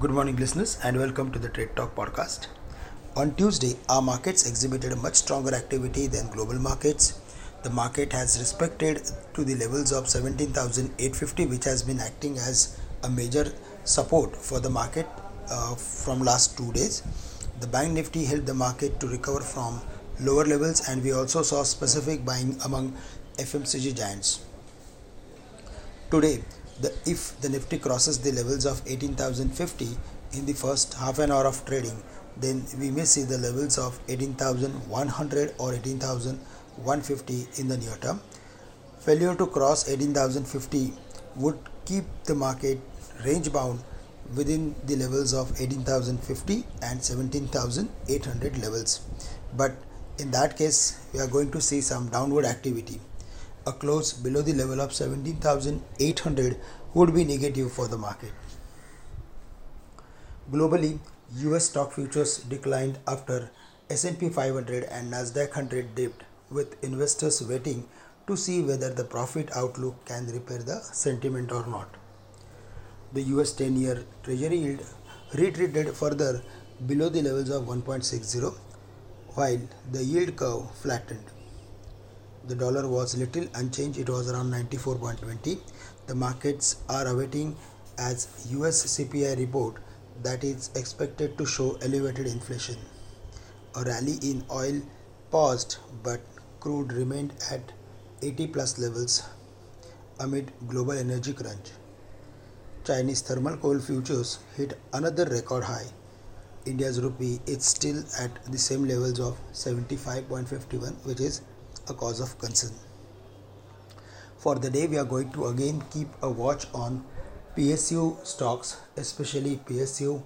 Good morning, listeners, and welcome to the Trade Talk podcast. On Tuesday, our markets exhibited a much stronger activity than global markets. The market has respected to the levels of 17,850, which has been acting as a major support for the market uh, from last two days. The Bank Nifty helped the market to recover from lower levels, and we also saw specific buying among FMCG giants. Today, the, if the Nifty crosses the levels of 18,050 in the first half an hour of trading, then we may see the levels of 18,100 or 18,150 in the near term. Failure to cross 18,050 would keep the market range bound within the levels of 18,050 and 17,800 levels. But in that case, we are going to see some downward activity a close below the level of 17,800 would be negative for the market. Globally, US stock futures declined after S&P 500 and Nasdaq 100 dipped with investors waiting to see whether the profit outlook can repair the sentiment or not. The US 10-year treasury yield retreated further below the levels of 1.60 while the yield curve flattened the dollar was little unchanged. It was around 94.20 the markets are awaiting as US CPI report that is expected to show elevated inflation. A rally in oil paused but crude remained at 80 plus levels amid global energy crunch. Chinese thermal coal futures hit another record high. India's rupee is still at the same levels of 75.51 which is a cause of concern. For the day, we are going to again keep a watch on PSU stocks, especially PSU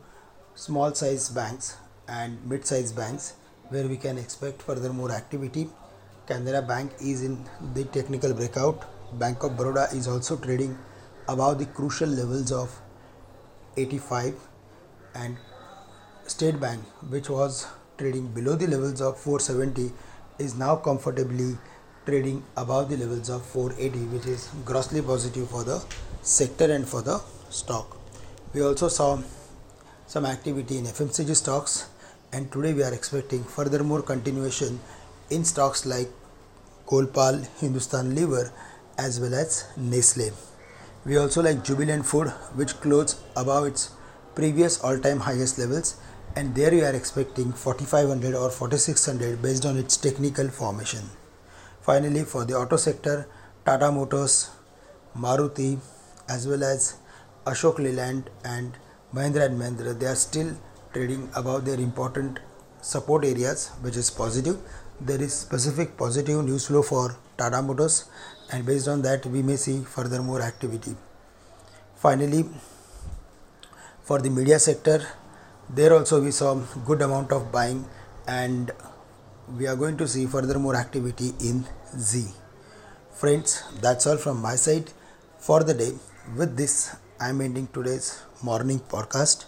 small size banks and mid size banks, where we can expect further more activity. Canara Bank is in the technical breakout. Bank of Baroda is also trading above the crucial levels of 85 and State Bank, which was trading below the levels of 470 is now comfortably trading above the levels of 480 which is grossly positive for the sector and for the stock we also saw some activity in fmcg stocks and today we are expecting furthermore continuation in stocks like Colpal, Hindustan Lever as well as Nestle. We also like Jubilant Food which closed above its previous all-time highest levels and there you are expecting 4500 or 4600 based on its technical formation. Finally, for the auto sector, Tata Motors, Maruti, as well as Ashok Leyland and Mahindra and Mahindra, they are still trading above their important support areas, which is positive. There is specific positive news flow for Tata Motors, and based on that, we may see further more activity. Finally, for the media sector, there also we saw good amount of buying and we are going to see further more activity in Zee. Friends that's all from my side for the day. With this i am ending today's morning podcast.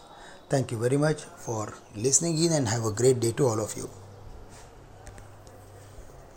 Thank you very much for listening in and have a great day to all of you